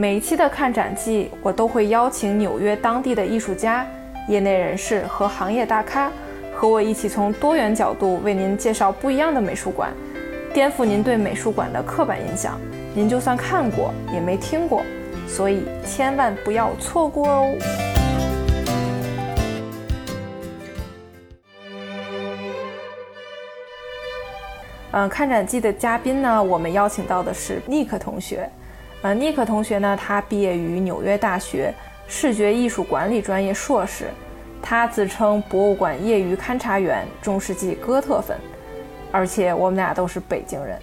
每一期的看展季，我都会邀请纽约当地的艺术家、业内人士和行业大咖，和我一起从多元角度为您介绍不一样的美术馆，颠覆您对美术馆的刻板印象。您就算看过，也没听过，所以千万不要错过哦。嗯，看展季的嘉宾呢，我们邀请到的是尼克同学。呃，尼克同学呢，他毕业于纽约大学视觉艺术管理专业硕士，他自称博物馆业余勘察员、中世纪哥特粉，而且我们俩都是北京人。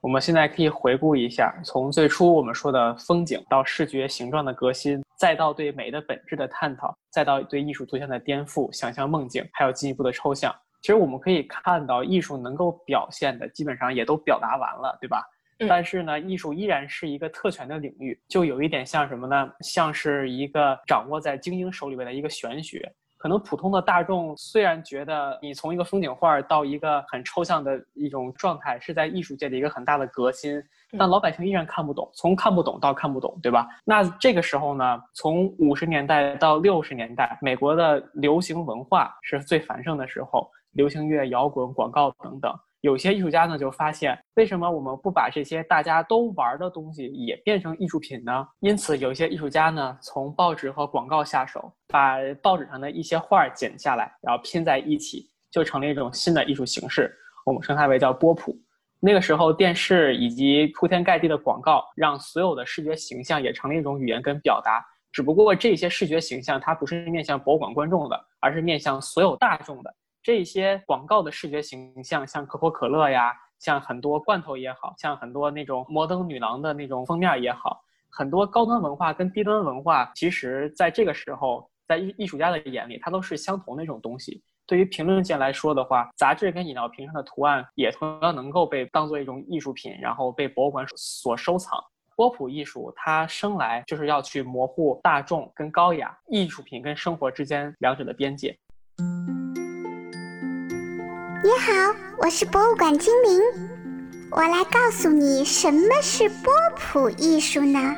我们现在可以回顾一下，从最初我们说的风景，到视觉形状的革新，再到对美的本质的探讨，再到对艺术图像的颠覆、想象梦境，还有进一步的抽象。其实我们可以看到，艺术能够表现的基本上也都表达完了，对吧？但是呢，艺术依然是一个特权的领域，就有一点像什么呢？像是一个掌握在精英手里边的一个玄学。可能普通的大众虽然觉得你从一个风景画到一个很抽象的一种状态是在艺术界的一个很大的革新，但老百姓依然看不懂，从看不懂到看不懂，对吧？那这个时候呢，从五十年代到六十年代，美国的流行文化是最繁盛的时候。流行乐、摇滚、广告等等，有些艺术家呢就发现，为什么我们不把这些大家都玩的东西也变成艺术品呢？因此，有些艺术家呢从报纸和广告下手，把报纸上的一些画剪下来，然后拼在一起，就成了一种新的艺术形式。我们称它为叫波普。那个时候，电视以及铺天盖地的广告，让所有的视觉形象也成了一种语言跟表达。只不过这些视觉形象它不是面向博物馆观众的，而是面向所有大众的。这些广告的视觉形象，像可口可乐呀，像很多罐头也好，像很多那种摩登女郎的那种封面也好，很多高端文化跟低端文化，其实在这个时候，在艺艺术家的眼里，它都是相同的一种东西。对于评论界来说的话，杂志跟饮料瓶上的图案也同样能够被当做一种艺术品，然后被博物馆所收藏。波普艺术它生来就是要去模糊大众跟高雅艺术品跟生活之间两者的边界。你好，我是博物馆精灵，我来告诉你什么是波普艺术呢？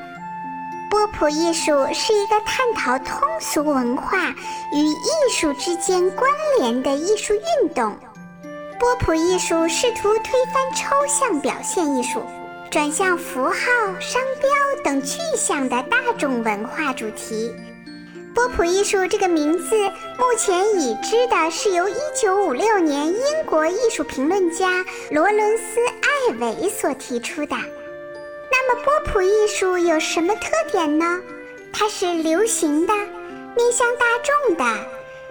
波普艺术是一个探讨通俗文化与艺术之间关联的艺术运动。波普艺术试图推翻抽象表现艺术，转向符号、商标等具象的大众文化主题。波普艺术这个名字，目前已知的是由1956年英国艺术评论家罗伦斯·艾维所提出的。那么，波普艺术有什么特点呢？它是流行的，面向大众的，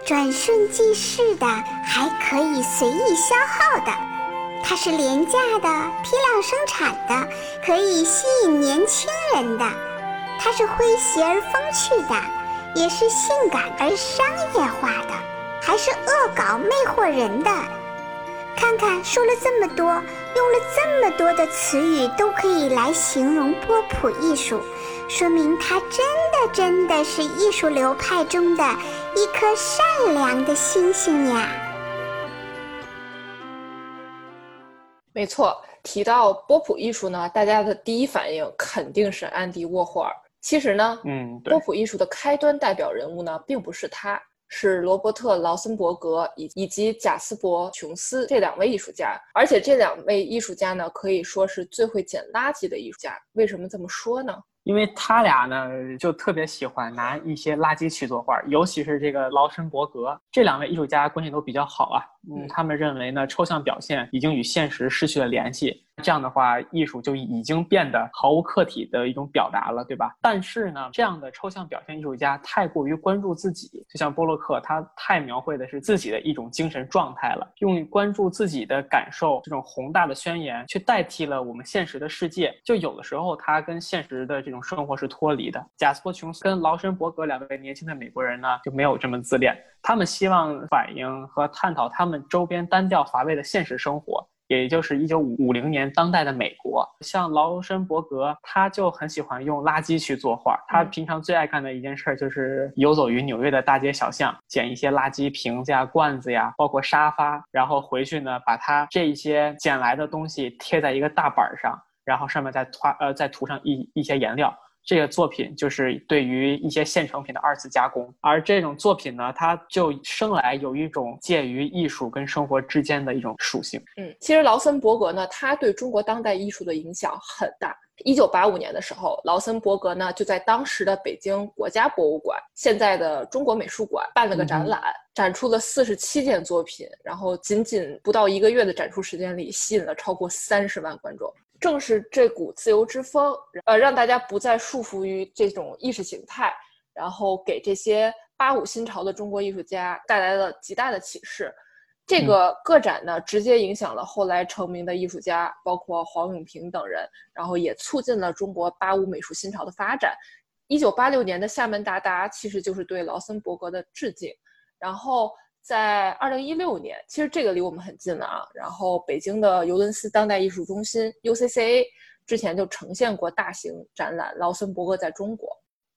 转瞬即逝的，还可以随意消耗的。它是廉价的，批量生产的，可以吸引年轻人的。它是诙谐而风趣的。也是性感而商业化的，还是恶搞魅惑人的？看看说了这么多，用了这么多的词语，都可以来形容波普艺术，说明它真的真的是艺术流派中的一颗善良的星星呀！没错，提到波普艺术呢，大家的第一反应肯定是安迪沃霍尔。其实呢，嗯，波普艺术的开端代表人物呢，并不是他，是罗伯特·劳森伯格以以及贾斯伯·琼斯这两位艺术家。而且这两位艺术家呢，可以说是最会捡垃圾的艺术家。为什么这么说呢？因为他俩呢，就特别喜欢拿一些垃圾去作画，尤其是这个劳森伯格，这两位艺术家关系都比较好啊。嗯，他们认为呢，抽象表现已经与现实失去了联系。这样的话，艺术就已经变得毫无客体的一种表达了，对吧？但是呢，这样的抽象表现艺术家太过于关注自己，就像波洛克，他太描绘的是自己的一种精神状态了，用关注自己的感受这种宏大的宣言，去代替了我们现实的世界。就有的时候，他跟现实的这种生活是脱离的。贾斯珀·琼斯跟劳森伯格两位年轻的美国人呢，就没有这么自恋，他们希望反映和探讨他们周边单调乏味的现实生活。也就是一九五五零年当代的美国，像劳森伯格，他就很喜欢用垃圾去作画。他平常最爱干的一件事就是游走于纽约的大街小巷，捡一些垃圾瓶子呀、罐子呀，包括沙发，然后回去呢，把他这一些捡来的东西贴在一个大板上。然后上面再涂呃再涂上一一些颜料。这个作品就是对于一些现成品的二次加工，而这种作品呢，它就生来有一种介于艺术跟生活之间的一种属性。嗯，其实劳森伯格呢，他对中国当代艺术的影响很大。一九八五年的时候，劳森伯格呢就在当时的北京国家博物馆（现在的中国美术馆）办了个展览，展出了四十七件作品，然后仅仅不到一个月的展出时间里，吸引了超过三十万观众。正是这股自由之风，呃，让大家不再束缚于这种意识形态，然后给这些八五新潮的中国艺术家带来了极大的启示。这个个展呢，直接影响了后来成名的艺术家，包括黄永平等人，然后也促进了中国八五美术新潮的发展。一九八六年的厦门达达其实就是对劳森伯格的致敬，然后。在二零一六年，其实这个离我们很近了啊。然后，北京的尤伦斯当代艺术中心 （UCCA） 之前就呈现过大型展览《劳森伯格在中国》。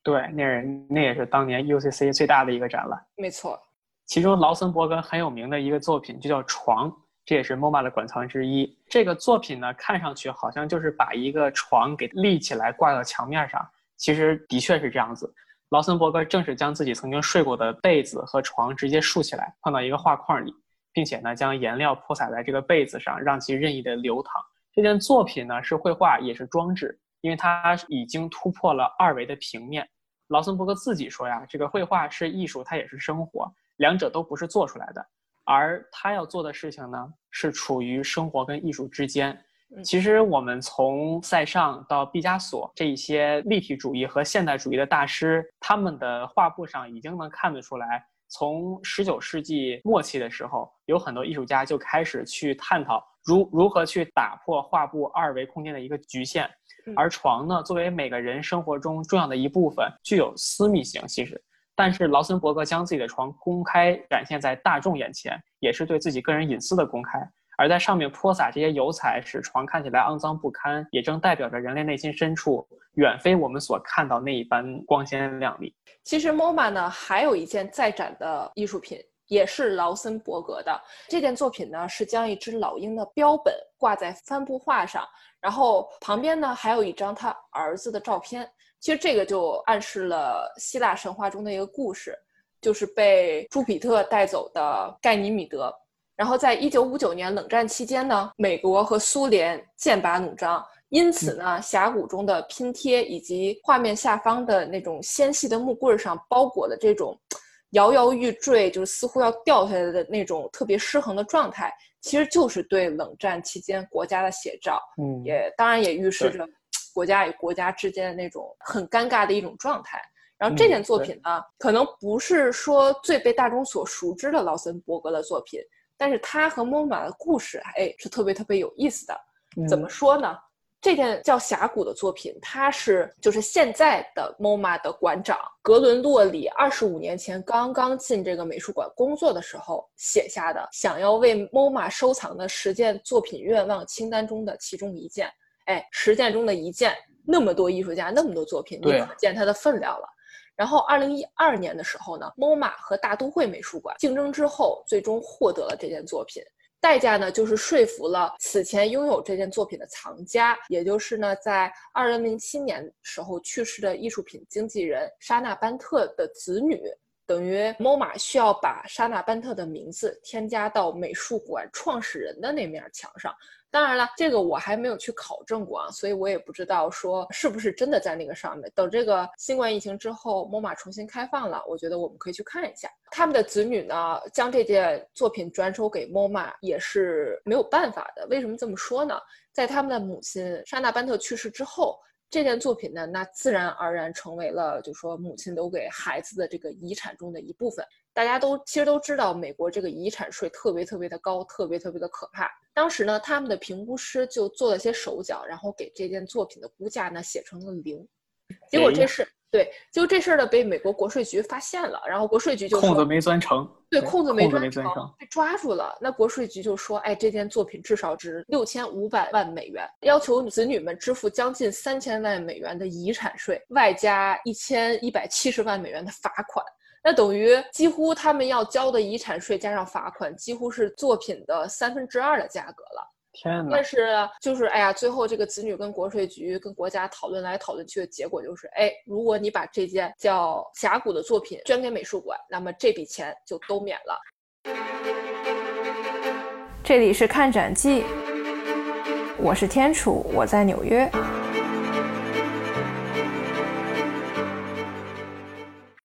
对，那人那也是当年 UCCA 最大的一个展览。没错，其中劳森伯格很有名的一个作品就叫《床》，这也是 MoMA 的馆藏之一。这个作品呢，看上去好像就是把一个床给立起来挂到墙面上，其实的确是这样子。劳森伯格正是将自己曾经睡过的被子和床直接竖起来，放到一个画框里，并且呢，将颜料泼洒在这个被子上，让其任意的流淌。这件作品呢，是绘画也是装置，因为它已经突破了二维的平面。劳森伯格自己说呀，这个绘画是艺术，它也是生活，两者都不是做出来的。而他要做的事情呢，是处于生活跟艺术之间。其实我们从塞尚到毕加索这一些立体主义和现代主义的大师，他们的画布上已经能看得出来，从十九世纪末期的时候，有很多艺术家就开始去探讨如如何去打破画布二维空间的一个局限。而床呢，作为每个人生活中重要的一部分，具有私密性。其实，但是劳森伯格将自己的床公开展现在大众眼前，也是对自己个人隐私的公开。而在上面泼洒这些油彩，使床看起来肮脏不堪，也正代表着人类内心深处远非我们所看到那一般光鲜亮丽。其实，MoMA 呢还有一件在展的艺术品，也是劳森伯格的。这件作品呢是将一只老鹰的标本挂在帆布画上，然后旁边呢还有一张他儿子的照片。其实这个就暗示了希腊神话中的一个故事，就是被朱比特带走的盖尼米德。然后，在一九五九年冷战期间呢，美国和苏联剑拔弩张，因此呢，峡谷中的拼贴以及画面下方的那种纤细的木棍上包裹的这种摇摇欲坠，就是似乎要掉下来的那种特别失衡的状态，其实就是对冷战期间国家的写照。嗯，也当然也预示着国家与国家之间的那种很尴尬的一种状态。然后这件作品呢，可能不是说最被大众所熟知的劳森伯格的作品。但是他和 MoMA 的故事，哎，是特别特别有意思的。怎么说呢？这件叫《峡谷》的作品，它是就是现在的 MoMA 的馆长格伦洛里二十五年前刚刚进这个美术馆工作的时候写下的，想要为 MoMA 收藏的十件作品愿望清单中的其中一件。哎，十件中的一件，那么多艺术家，那么多作品，你可见它的分量了。然后，二零一二年的时候呢，MoMA 和大都会美术馆竞争之后，最终获得了这件作品。代价呢，就是说服了此前拥有这件作品的藏家，也就是呢，在二零零七年时候去世的艺术品经纪人莎娜班特的子女，等于 MoMA 需要把莎娜班特的名字添加到美术馆创始人的那面墙上。当然了，这个我还没有去考证过啊，所以我也不知道说是不是真的在那个上面。等这个新冠疫情之后，MoMA 重新开放了，我觉得我们可以去看一下。他们的子女呢，将这件作品转手给 MoMA 也是没有办法的。为什么这么说呢？在他们的母亲莎娜班特去世之后。这件作品呢，那自然而然成为了，就说母亲留给孩子的这个遗产中的一部分。大家都其实都知道，美国这个遗产税特别特别的高，特别特别的可怕。当时呢，他们的评估师就做了些手脚，然后给这件作品的估价呢写成了零。结果这是。对，就这事儿呢，被美国国税局发现了，然后国税局就空子没钻成，对，空子没钻成，被抓住了。那国税局就说，哎，这件作品至少值六千五百万美元，要求子女们支付将近三千万美元的遗产税，外加一千一百七十万美元的罚款。那等于几乎他们要交的遗产税加上罚款，几乎是作品的三分之二的价格了。天哪！但是就是哎呀，最后这个子女跟国税局跟国家讨论来讨论去的结果就是，哎，如果你把这件叫甲骨的作品捐给美术馆，那么这笔钱就都免了。这里是看展记，我是天楚，我在纽约。